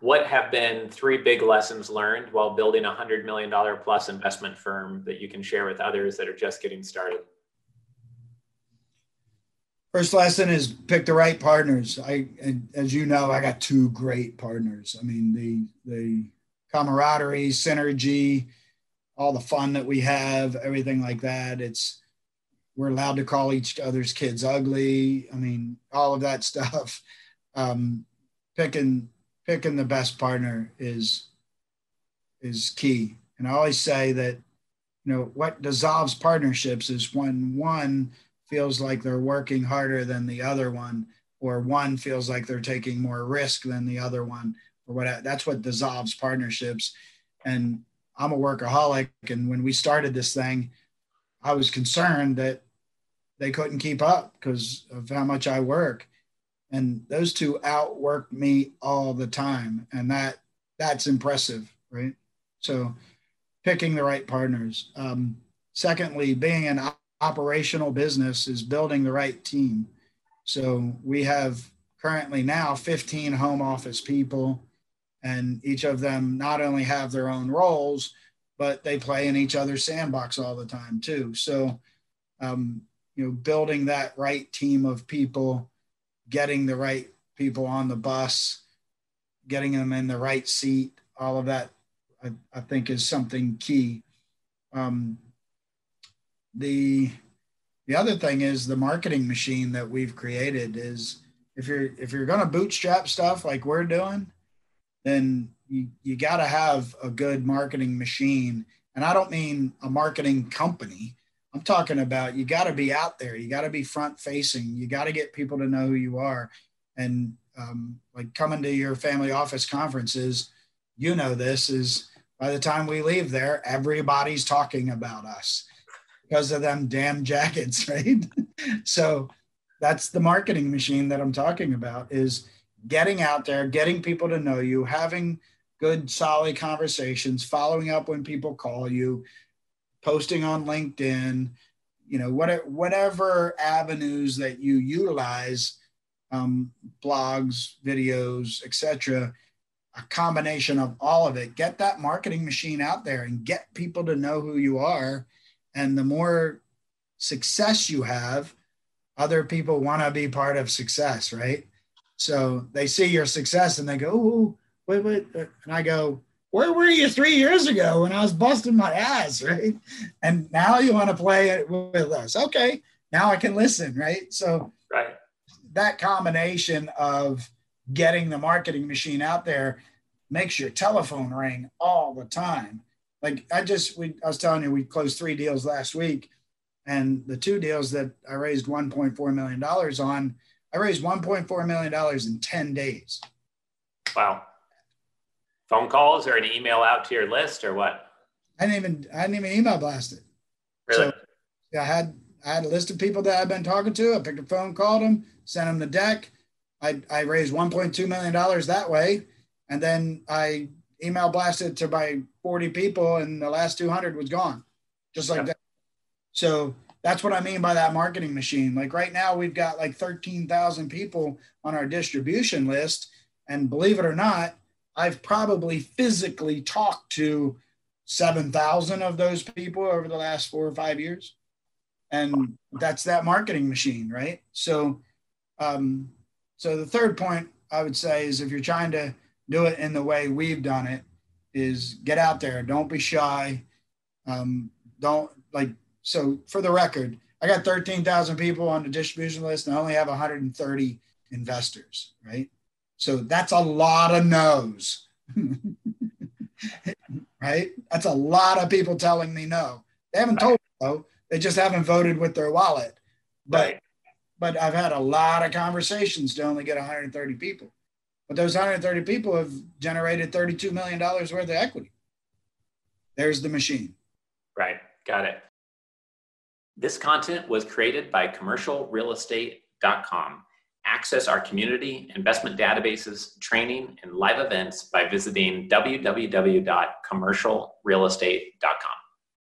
what have been three big lessons learned while building a $100 million plus investment firm that you can share with others that are just getting started? First lesson is pick the right partners. I, as you know, I got two great partners. I mean, the the camaraderie, synergy, all the fun that we have, everything like that. It's we're allowed to call each other's kids ugly. I mean, all of that stuff. Um, picking picking the best partner is is key. And I always say that, you know, what dissolves partnerships is when one feels like they're working harder than the other one, or one feels like they're taking more risk than the other one, or what. That's what dissolves partnerships. And I'm a workaholic, and when we started this thing, I was concerned that they couldn't keep up because of how much I work and those two outwork me all the time and that that's impressive right? So picking the right partners. Um, secondly being an operational business is building the right team. So we have currently now 15 home office people and each of them not only have their own roles but they play in each other's sandbox all the time too. So um, you know building that right team of people getting the right people on the bus, getting them in the right seat, all of that, I, I think is something key. Um, the the other thing is the marketing machine that we've created is if you're if you're going to bootstrap stuff like we're doing, then you, you got to have a good marketing machine. And I don't mean a marketing company. I'm talking about you got to be out there. You got to be front facing. You got to get people to know who you are. And um, like coming to your family office conferences, you know, this is by the time we leave there, everybody's talking about us because of them damn jackets, right? so that's the marketing machine that I'm talking about is getting out there, getting people to know you, having good, solid conversations, following up when people call you, posting on LinkedIn, you know, whatever, avenues that you utilize, um, blogs, videos, etc. A combination of all of it. Get that marketing machine out there and get people to know who you are. And the more success you have, other people want to be part of success, right? So they see your success and they go, "Oh, wait, wait," and I go, where were you three years ago when I was busting my ass, right? And now you want to play it with us. Okay, now I can listen, right? So right. that combination of getting the marketing machine out there makes your telephone ring all the time. Like I just we I was telling you we closed three deals last week and the two deals that I raised 1.4 million dollars on, I raised 1.4 million dollars in 10 days. Wow phone calls or an email out to your list or what? I didn't even I didn't even email blast it. Really? So yeah, I had I had a list of people that I've been talking to. I picked a phone, called them, sent them the deck. I, I raised 1.2 million dollars that way, and then I email blasted to my 40 people, and the last 200 was gone, just like that. So that's what I mean by that marketing machine. Like right now, we've got like 13,000 people on our distribution list, and believe it or not, I've probably physically talked to 7,000 of those people over the last four or five years. And that's that marketing machine, right? So, um, so the third point I would say is if you're trying to do it in the way we've done it, is get out there. Don't be shy. Um, don't like, so for the record, I got 13,000 people on the distribution list and I only have 130 investors, right? So that's a lot of no's. right? That's a lot of people telling me no. They haven't told me no. They just haven't voted with their wallet. But right. but I've had a lot of conversations to only get 130 people. But those 130 people have generated $32 million worth of equity. There's the machine. Right. Got it. This content was created by commercialrealestate.com. Access our community, investment databases, training, and live events by visiting www.commercialrealestate.com.